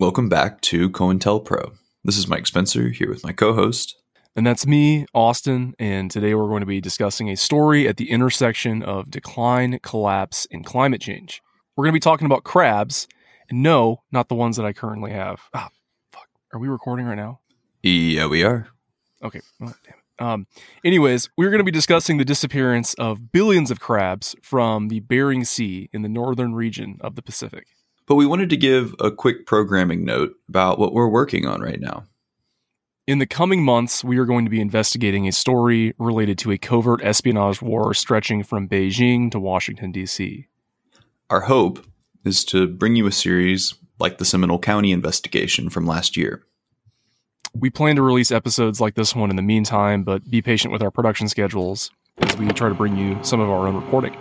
Welcome back to COINTELPRO. This is Mike Spencer here with my co host. And that's me, Austin. And today we're going to be discussing a story at the intersection of decline, collapse, and climate change. We're going to be talking about crabs. And no, not the ones that I currently have. Ah, fuck. Are we recording right now? Yeah, we are. Okay. Oh, damn it. Um, anyways, we're going to be discussing the disappearance of billions of crabs from the Bering Sea in the northern region of the Pacific. But we wanted to give a quick programming note about what we're working on right now. In the coming months, we are going to be investigating a story related to a covert espionage war stretching from Beijing to Washington, D.C. Our hope is to bring you a series like the Seminole County investigation from last year. We plan to release episodes like this one in the meantime, but be patient with our production schedules as we try to bring you some of our own reporting.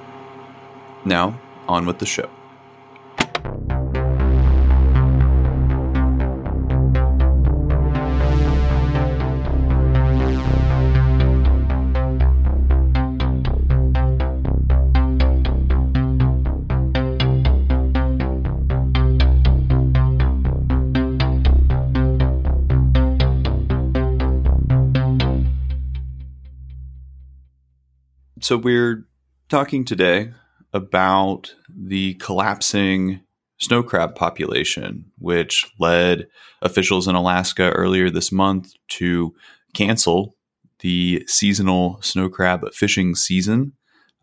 Now, on with the show. So, we're talking today about the collapsing snow crab population, which led officials in Alaska earlier this month to cancel the seasonal snow crab fishing season,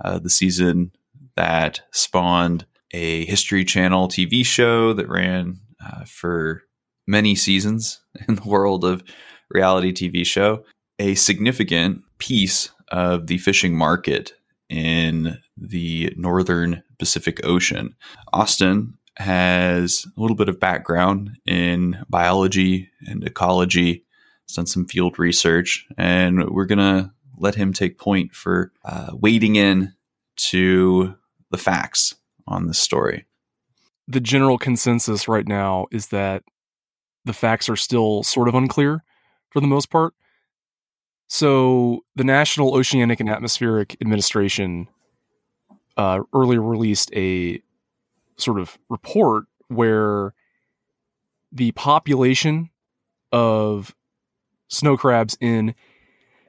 uh, the season that spawned a History Channel TV show that ran uh, for many seasons in the world of reality TV show. A significant piece of the fishing market in the northern Pacific Ocean. Austin has a little bit of background in biology and ecology, has done some field research, and we're going to let him take point for uh, wading in to the facts on this story. The general consensus right now is that the facts are still sort of unclear for the most part. So, the National Oceanic and Atmospheric Administration uh, earlier released a sort of report where the population of snow crabs in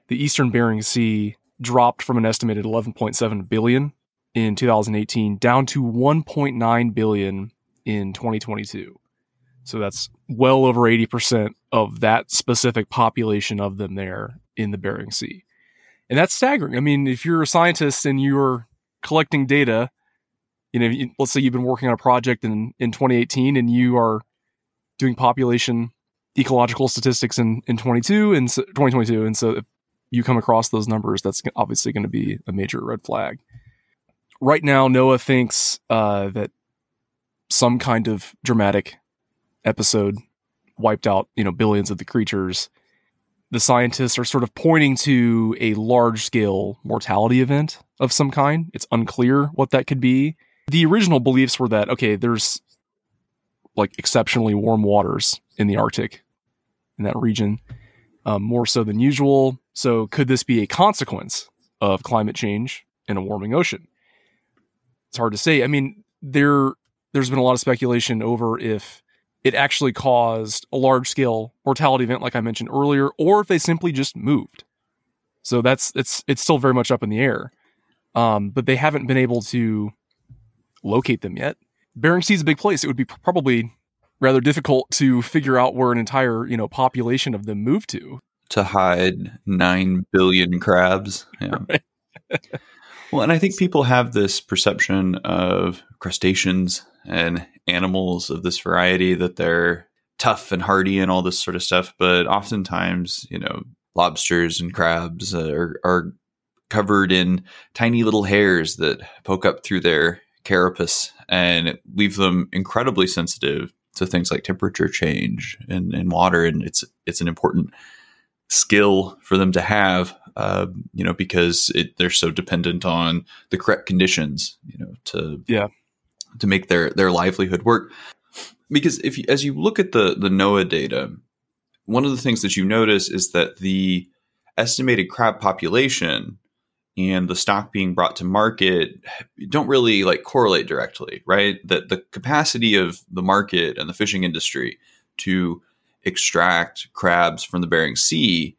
the eastern Bering Sea dropped from an estimated 11.7 billion in 2018 down to 1.9 billion in 2022. So that's well over 80% of that specific population of them there in the Bering Sea. And that's staggering. I mean, if you're a scientist and you're collecting data, you know, let's say you've been working on a project in, in 2018 and you are doing population ecological statistics in, in 22 and so, 2022. And so if you come across those numbers, that's obviously going to be a major red flag. Right now, NOAA thinks uh, that some kind of dramatic episode wiped out, you know, billions of the creatures the scientists are sort of pointing to a large scale mortality event of some kind. It's unclear what that could be. The original beliefs were that, okay, there's like exceptionally warm waters in the Arctic, in that region, um, more so than usual. So, could this be a consequence of climate change in a warming ocean? It's hard to say. I mean, there there's been a lot of speculation over if it actually caused a large scale mortality event like I mentioned earlier, or if they simply just moved. So that's it's it's still very much up in the air. Um, but they haven't been able to locate them yet. Bering Sea is a big place. It would be probably rather difficult to figure out where an entire you know population of them moved to. To hide nine billion crabs. Yeah. Right. well, and I think people have this perception of crustaceans and animals of this variety that they're tough and hardy and all this sort of stuff. But oftentimes, you know, lobsters and crabs uh, are, are covered in tiny little hairs that poke up through their carapace and leave them incredibly sensitive to things like temperature change and, and water. And it's it's an important skill for them to have, uh, you know, because it, they're so dependent on the correct conditions, you know, to yeah to make their their livelihood work. Because if you, as you look at the the NOAA data, one of the things that you notice is that the estimated crab population and the stock being brought to market don't really like correlate directly, right? That the capacity of the market and the fishing industry to extract crabs from the Bering Sea,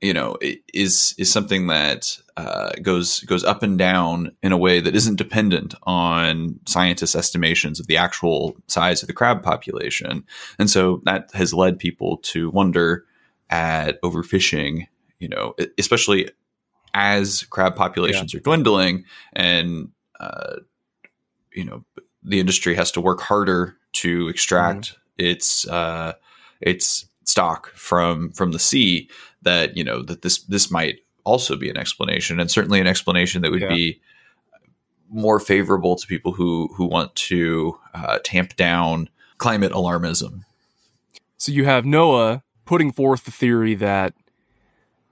you know, is is something that uh, goes goes up and down in a way that isn't dependent on scientists' estimations of the actual size of the crab population, and so that has led people to wonder at overfishing. You know, especially as crab populations yeah. are dwindling, and uh, you know, the industry has to work harder to extract mm-hmm. its uh, its stock from from the sea that you know that this this might also be an explanation and certainly an explanation that would yeah. be more favorable to people who who want to uh, tamp down climate alarmism. So you have NOAA putting forth the theory that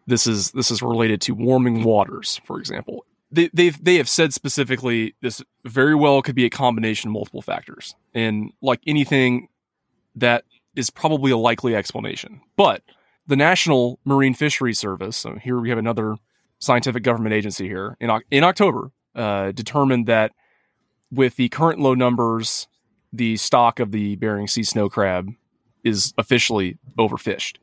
this is this is related to warming waters, for example. They they've they have said specifically this very well could be a combination of multiple factors, and like anything that is probably a likely explanation. But the National Marine Fisheries Service, so here we have another scientific government agency here in, in October, uh, determined that with the current low numbers, the stock of the Bering Sea snow crab is officially overfished.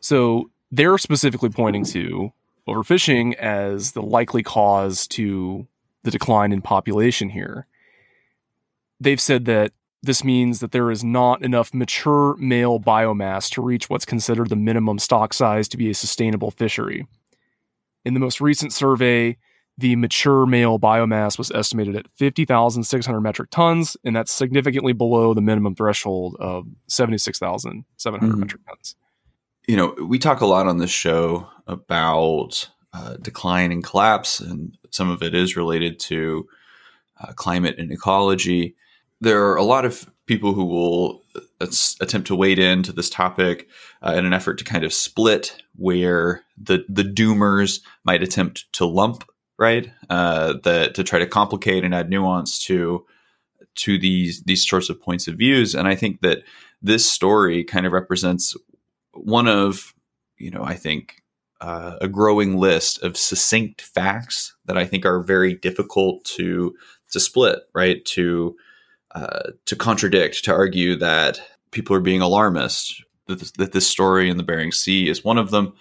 So they're specifically pointing to overfishing as the likely cause to the decline in population here. They've said that this means that there is not enough mature male biomass to reach what's considered the minimum stock size to be a sustainable fishery. In the most recent survey, the mature male biomass was estimated at 50,600 metric tons, and that's significantly below the minimum threshold of 76,700 mm-hmm. metric tons. You know, we talk a lot on this show about uh, decline and collapse, and some of it is related to uh, climate and ecology. There are a lot of people who will uh, attempt to wade into this topic uh, in an effort to kind of split where the the doomers might attempt to lump right? Uh, to try to complicate and add nuance to to these these sorts of points of views. And i think that this story kind of represents one of you know i think uh, a growing list of succinct facts that i think are very difficult to to split right to uh, to contradict, to argue that people are being alarmist, that this, that this story in the Bering Sea is one of them.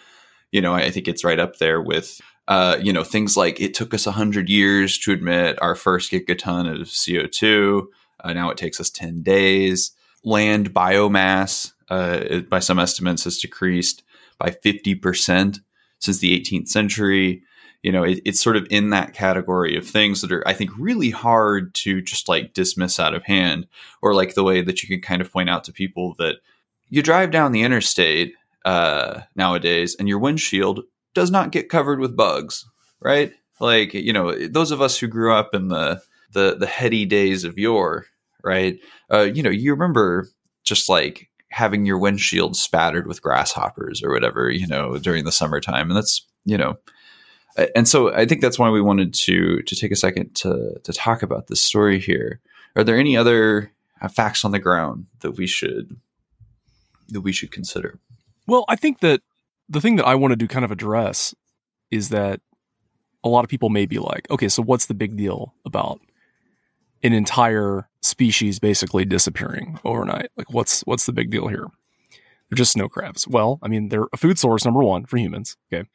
You know, I think it's right up there with, uh, you know, things like it took us 100 years to admit our first gigaton of CO2. Uh, now it takes us 10 days. Land biomass, uh, by some estimates, has decreased by 50% since the 18th century. You know it, it's sort of in that category of things that are i think really hard to just like dismiss out of hand or like the way that you can kind of point out to people that you drive down the interstate uh, nowadays and your windshield does not get covered with bugs right? Like you know those of us who grew up in the the the heady days of yore right? Uh, you know you remember just like having your windshield spattered with grasshoppers or whatever you know during the summertime and that's you know and so I think that's why we wanted to to take a second to to talk about this story here. Are there any other uh, facts on the ground that we should that we should consider? Well, I think that the thing that I wanted to kind of address is that a lot of people may be like, okay, so what's the big deal about an entire species basically disappearing overnight? Like, what's what's the big deal here? They're just snow crabs. Well, I mean, they're a food source number one for humans. Okay,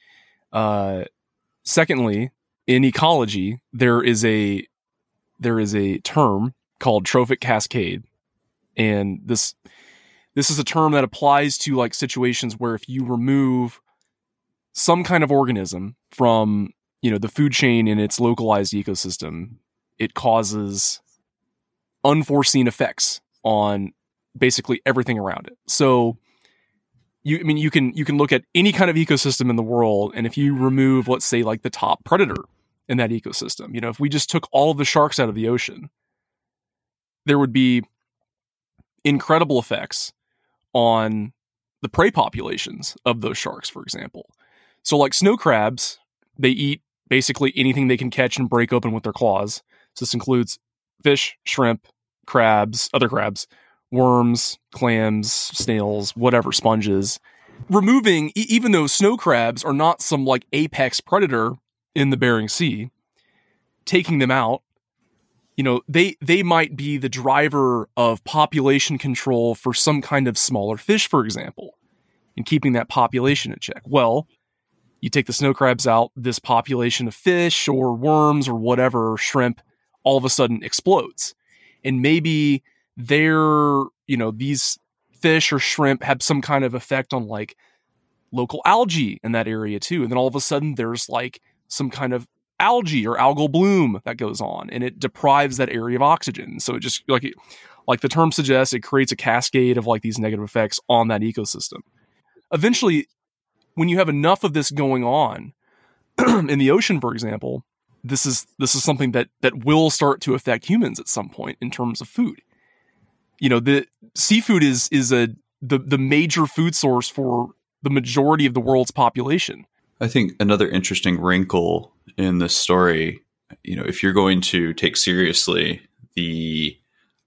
uh, Secondly, in ecology, there is a there is a term called trophic cascade, and this this is a term that applies to like situations where if you remove some kind of organism from you know the food chain in its localized ecosystem, it causes unforeseen effects on basically everything around it. So you I mean you can you can look at any kind of ecosystem in the world and if you remove let's say like the top predator in that ecosystem, you know, if we just took all of the sharks out of the ocean, there would be incredible effects on the prey populations of those sharks, for example. So like snow crabs, they eat basically anything they can catch and break open with their claws. So this includes fish, shrimp, crabs, other crabs, worms, clams, snails, whatever, sponges. Removing, e- even though snow crabs are not some like apex predator in the Bering Sea, taking them out, you know, they they might be the driver of population control for some kind of smaller fish, for example, and keeping that population in check. Well, you take the snow crabs out, this population of fish or worms or whatever, shrimp, all of a sudden explodes. And maybe they're, you know, these fish or shrimp have some kind of effect on like local algae in that area too. And then all of a sudden there's like some kind of algae or algal bloom that goes on and it deprives that area of oxygen. So it just like like the term suggests, it creates a cascade of like these negative effects on that ecosystem. Eventually, when you have enough of this going on in the ocean, for example, this is this is something that that will start to affect humans at some point in terms of food. You know, the seafood is is a the the major food source for the majority of the world's population. I think another interesting wrinkle in this story, you know, if you're going to take seriously the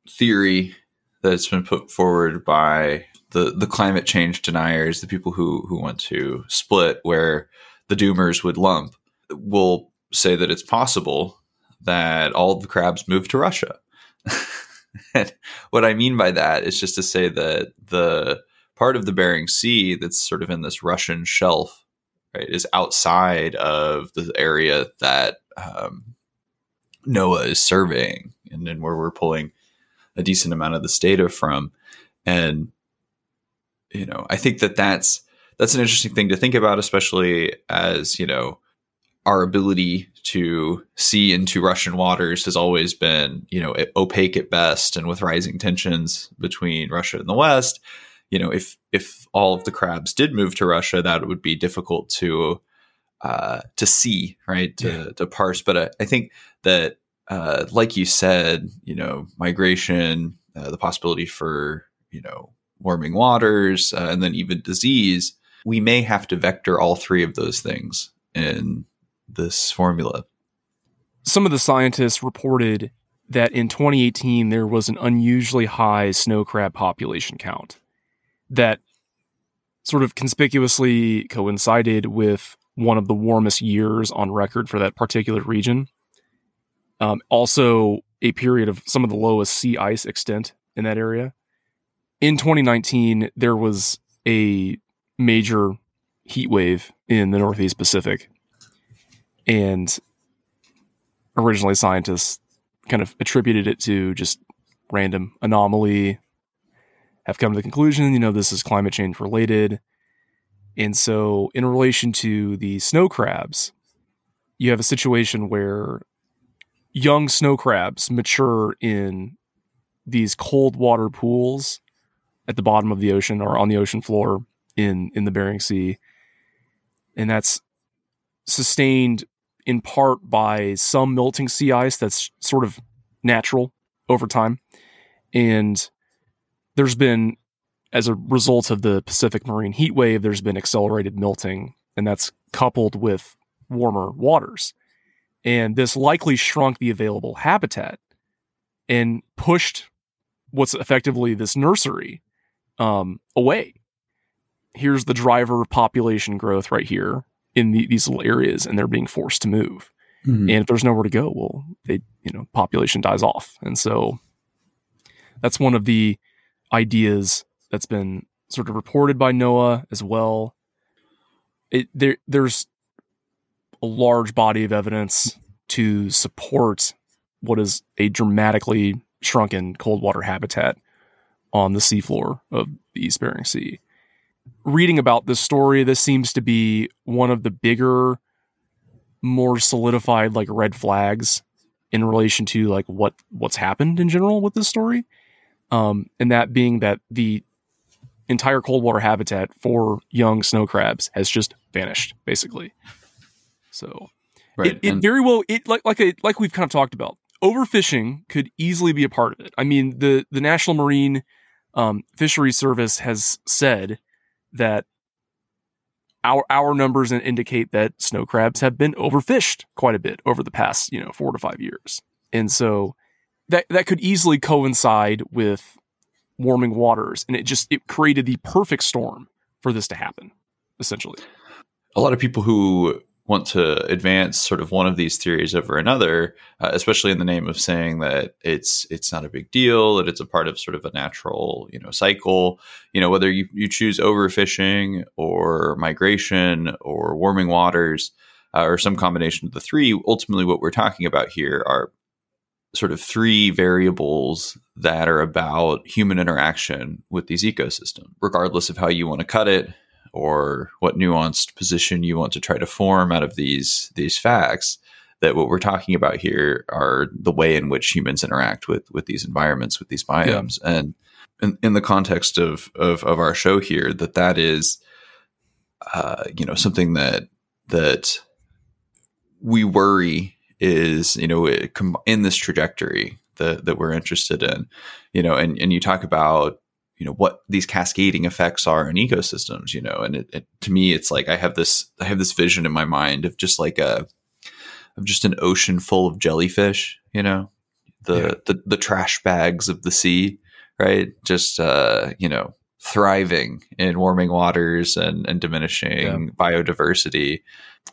theory that's been put forward by the, the climate change deniers, the people who, who want to split where the doomers would lump, will say that it's possible that all the crabs move to Russia. and what I mean by that is just to say that the part of the Bering Sea that's sort of in this Russian shelf, right, is outside of the area that um, NOAA is surveying and then where we're pulling a decent amount of this data from. And, you know, I think that that's, that's an interesting thing to think about, especially as, you know, our ability to see into Russian waters has always been, you know, opaque at best. And with rising tensions between Russia and the West, you know, if if all of the crabs did move to Russia, that would be difficult to uh, to see, right? To, yeah. to parse. But I, I think that, uh, like you said, you know, migration, uh, the possibility for you know warming waters, uh, and then even disease, we may have to vector all three of those things in this formula. Some of the scientists reported that in 2018 there was an unusually high snow crab population count that sort of conspicuously coincided with one of the warmest years on record for that particular region. Um, also, a period of some of the lowest sea ice extent in that area. In 2019, there was a major heat wave in the Northeast Pacific. And originally, scientists kind of attributed it to just random anomaly, have come to the conclusion, you know, this is climate change related. And so, in relation to the snow crabs, you have a situation where young snow crabs mature in these cold water pools at the bottom of the ocean or on the ocean floor in in the Bering Sea. And that's sustained in part by some melting sea ice that's sort of natural over time. And there's been, as a result of the Pacific marine heat wave, there's been accelerated melting, and that's coupled with warmer waters. And this likely shrunk the available habitat and pushed what's effectively this nursery um, away. Here's the driver of population growth right here in the, these little areas, and they're being forced to move. Mm-hmm. And if there's nowhere to go, well, they you know population dies off, and so that's one of the ideas that's been sort of reported by NOAA as well. It, there, there's a large body of evidence to support what is a dramatically shrunken cold water habitat on the seafloor of the East Bering Sea. Reading about this story, this seems to be one of the bigger, more solidified like red flags in relation to like what what's happened in general with this story um, and that being that the entire cold water habitat for young snow crabs has just vanished, basically. So right. it, it very well it like like a, like we've kind of talked about. Overfishing could easily be a part of it. I mean, the the National Marine um, Fisheries Service has said that our our numbers indicate that snow crabs have been overfished quite a bit over the past you know four to five years, and so that that could easily coincide with warming waters and it just it created the perfect storm for this to happen essentially. A lot of people who want to advance sort of one of these theories over another, uh, especially in the name of saying that it's it's not a big deal, that it's a part of sort of a natural you know cycle. You know whether you, you choose overfishing or migration or warming waters uh, or some combination of the three. Ultimately, what we're talking about here are sort of three variables that are about human interaction with these ecosystems, regardless of how you want to cut it or what nuanced position you want to try to form out of these these facts that what we're talking about here are the way in which humans interact with with these environments with these biomes yeah. and in, in, the context of, of, of our show here that that is uh, you know something that that we worry is you know in this trajectory that that we're interested in you know and and you talk about you know what these cascading effects are in ecosystems you know and it, it, to me it's like i have this i have this vision in my mind of just like a of just an ocean full of jellyfish you know the yeah. the, the trash bags of the sea right just uh you know thriving in warming waters and and diminishing yeah. biodiversity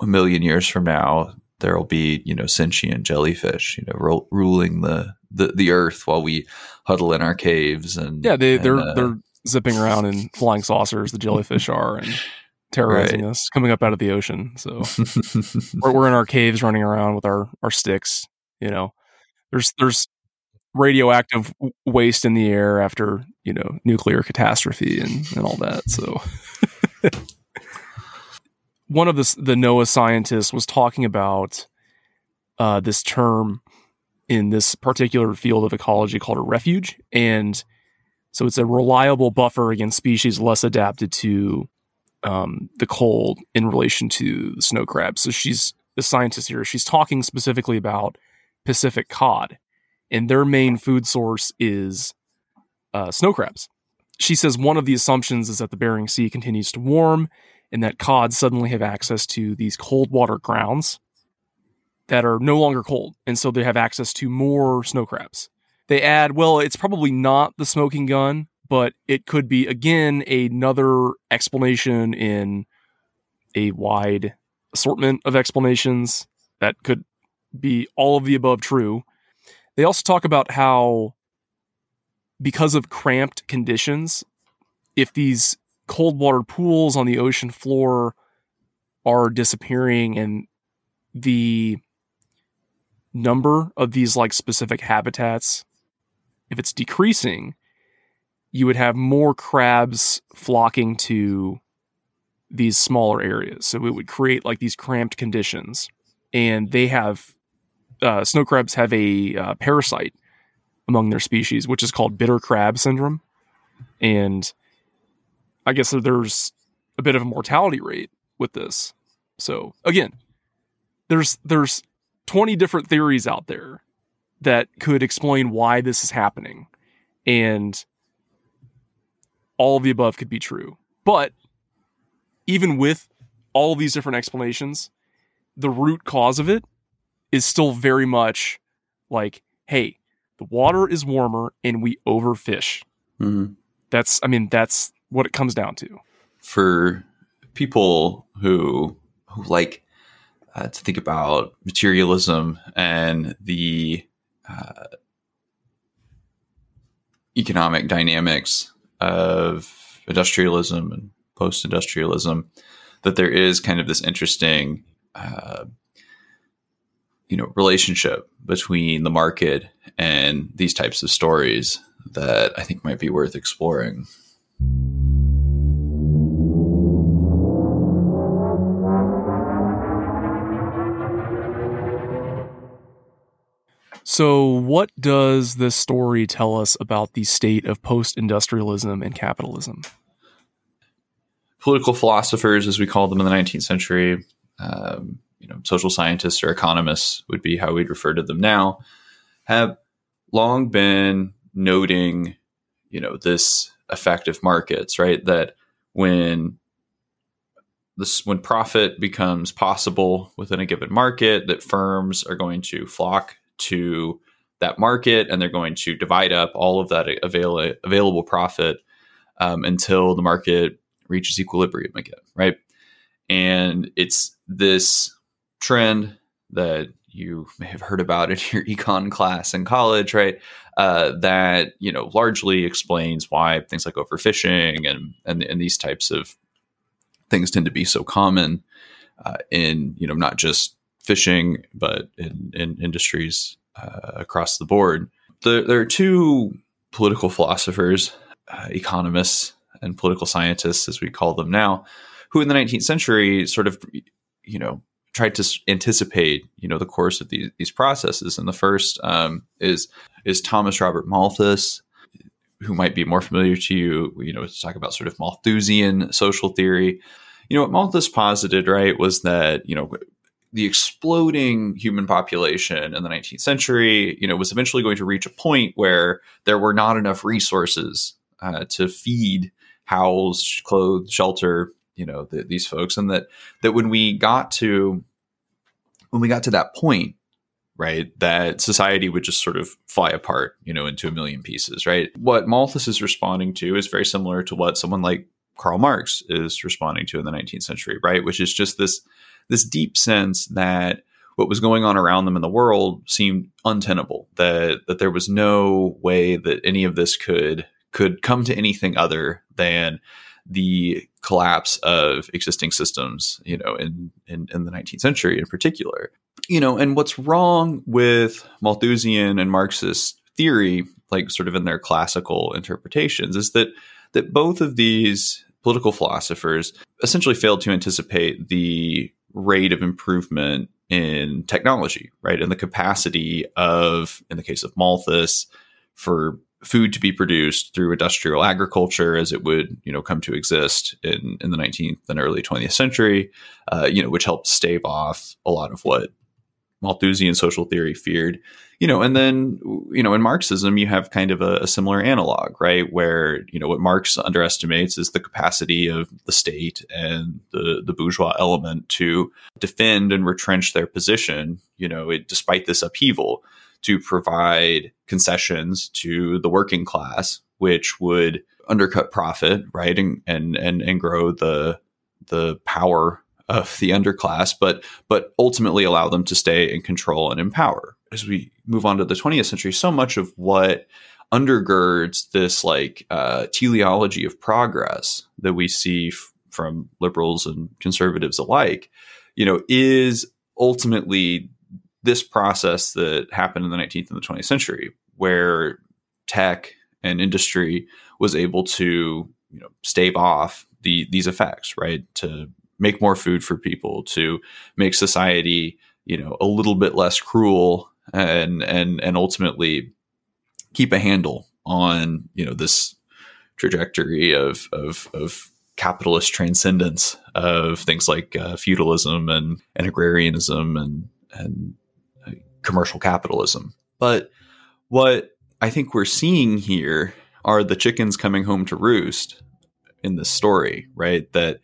a million years from now there will be you know sentient jellyfish you know ro- ruling the the, the earth while we huddle in our caves and yeah they, they're uh, they're zipping around in flying saucers the jellyfish are and terrorizing right. us coming up out of the ocean so. We're, we're in our caves running around with our our sticks you know. There's there's radioactive waste in the air after you know nuclear catastrophe and, and all that so. One of the the NOAA scientists was talking about uh, this term in this particular field of ecology called a refuge. And so it's a reliable buffer against species less adapted to um, the cold in relation to the snow crab. So she's the scientist here. She's talking specifically about Pacific cod, and their main food source is uh, snow crabs. She says one of the assumptions is that the Bering Sea continues to warm and that cod suddenly have access to these cold water grounds that are no longer cold. And so they have access to more snow crabs. They add, well, it's probably not the smoking gun, but it could be, again, another explanation in a wide assortment of explanations that could be all of the above true. They also talk about how, because of cramped conditions, if these cold water pools on the ocean floor are disappearing and the number of these like specific habitats, if it's decreasing, you would have more crabs flocking to these smaller areas. So it would create like these cramped conditions. And they have, uh, snow crabs have a uh, parasite among their species, which is called bitter crab syndrome. And I guess there's a bit of a mortality rate with this. So again, there's there's 20 different theories out there that could explain why this is happening. And all of the above could be true. But even with all these different explanations, the root cause of it is still very much like, hey, the water is warmer and we overfish. Mm-hmm. That's, I mean, that's what it comes down to. For people who who like uh, to think about materialism and the uh, economic dynamics of industrialism and post industrialism, that there is kind of this interesting, uh, you know, relationship between the market and these types of stories that I think might be worth exploring. So, what does this story tell us about the state of post industrialism and capitalism? Political philosophers, as we called them in the 19th century, um, you know, social scientists or economists would be how we'd refer to them now, have long been noting, you know, this effective markets, right? That when this when profit becomes possible within a given market, that firms are going to flock to that market and they're going to divide up all of that avail- available profit um, until the market reaches equilibrium again, right? And it's this trend that you may have heard about in your econ class in college, right? Uh, that you know largely explains why things like overfishing and and, and these types of things tend to be so common uh, in you know not just fishing but in, in industries uh, across the board. The, there are two political philosophers, uh, economists, and political scientists, as we call them now, who in the 19th century sort of you know tried to anticipate you know the course of these, these processes. And the first um, is is thomas robert malthus who might be more familiar to you. You know to talk about sort of malthusian social theory. You know what malthus posited right was that you know the exploding human population in the 19th century you know was eventually going to reach a point where there were not enough resources uh, to feed house clothe shelter you know the, these folks and that that when we got to when we got to that point right that society would just sort of fly apart you know into a million pieces right? What malthus is responding to is very similar to what someone like karl marx is responding to in the 19th century right? Which is just this this deep sense that what was going on around them in the world seemed untenable that that there was no way that any of this could could come to anything other than the collapse of existing systems, you know, in, in, in the 19th century in particular. You know, and what's wrong with Malthusian and Marxist theory, like sort of in their classical interpretations, is that that both of these political philosophers essentially failed to anticipate the rate of improvement in technology, right? And the capacity of, in the case of Malthus, for food to be produced through industrial agriculture as it would you know come to exist in, in the 19th and early 20th century uh, you know which helped stave off a lot of what malthusian social theory feared you know and then you know in marxism you have kind of a, a similar analog right where you know what marx underestimates is the capacity of the state and the the bourgeois element to defend and retrench their position you know it, despite this upheaval to provide concessions to the working class, which would undercut profit, right, and and and, and grow the the power of the underclass, but but ultimately allow them to stay in control and in power. As we move on to the 20th century, so much of what undergirds this like uh, teleology of progress that we see f- from liberals and conservatives alike, you know, is ultimately this process that happened in the 19th and the 20th century, where tech and industry was able to you know stave off the these effects, right? To make more food for people, to make society you know a little bit less cruel, and and and ultimately keep a handle on you know this trajectory of of of capitalist transcendence of things like uh, feudalism and, and agrarianism and and commercial capitalism. But what I think we're seeing here are the chickens coming home to roost in this story, right? That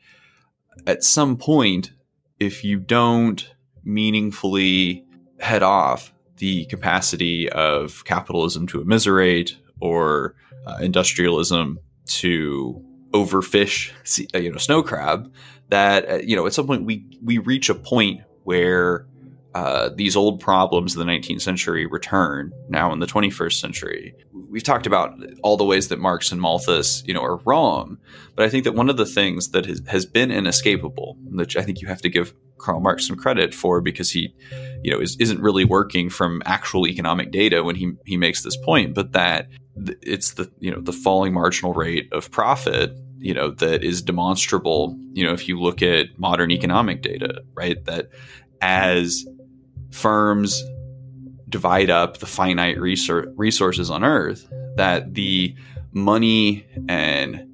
at some point, if you don't meaningfully head off the capacity of capitalism to immiserate or uh, industrialism to overfish, you know, snow crab, that uh, you know, at some point we we reach a point where uh, these old problems of the 19th century return now in the 21st century. We've talked about all the ways that Marx and Malthus, you know, are wrong, but I think that one of the things that has, has been inescapable, which I think you have to give Karl Marx some credit for, because he, you know, is, isn't really working from actual economic data when he he makes this point, but that it's the you know the falling marginal rate of profit you know that is demonstrable you know if you look at modern economic data right that as firms divide up the finite resources on earth that the money and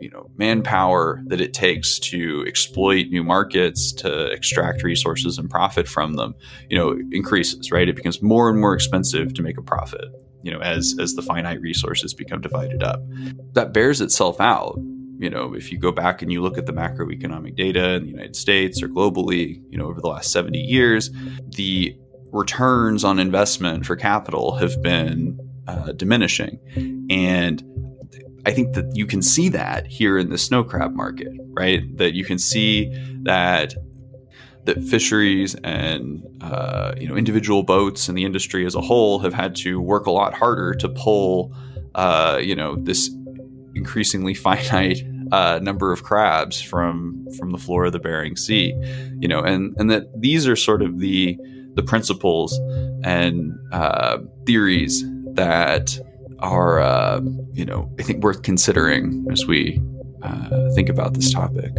you know manpower that it takes to exploit new markets to extract resources and profit from them you know increases right? It becomes more and more expensive to make a profit you know as as the finite resources become divided up. That bears itself out you know if you go back and you look at the macroeconomic data in the United States or globally you know over the last 70 years the returns on investment for capital have been uh, diminishing and I think that you can see that here in the snow crab market, right? That you can see that that fisheries and uh, you know individual boats and the industry as a whole have had to work a lot harder to pull uh, you know this increasingly finite uh, number of crabs from from the floor of the Bering Sea, you know, and and that these are sort of the the principles and uh, theories that are uh, you know I think worth considering as we uh, think about this topic.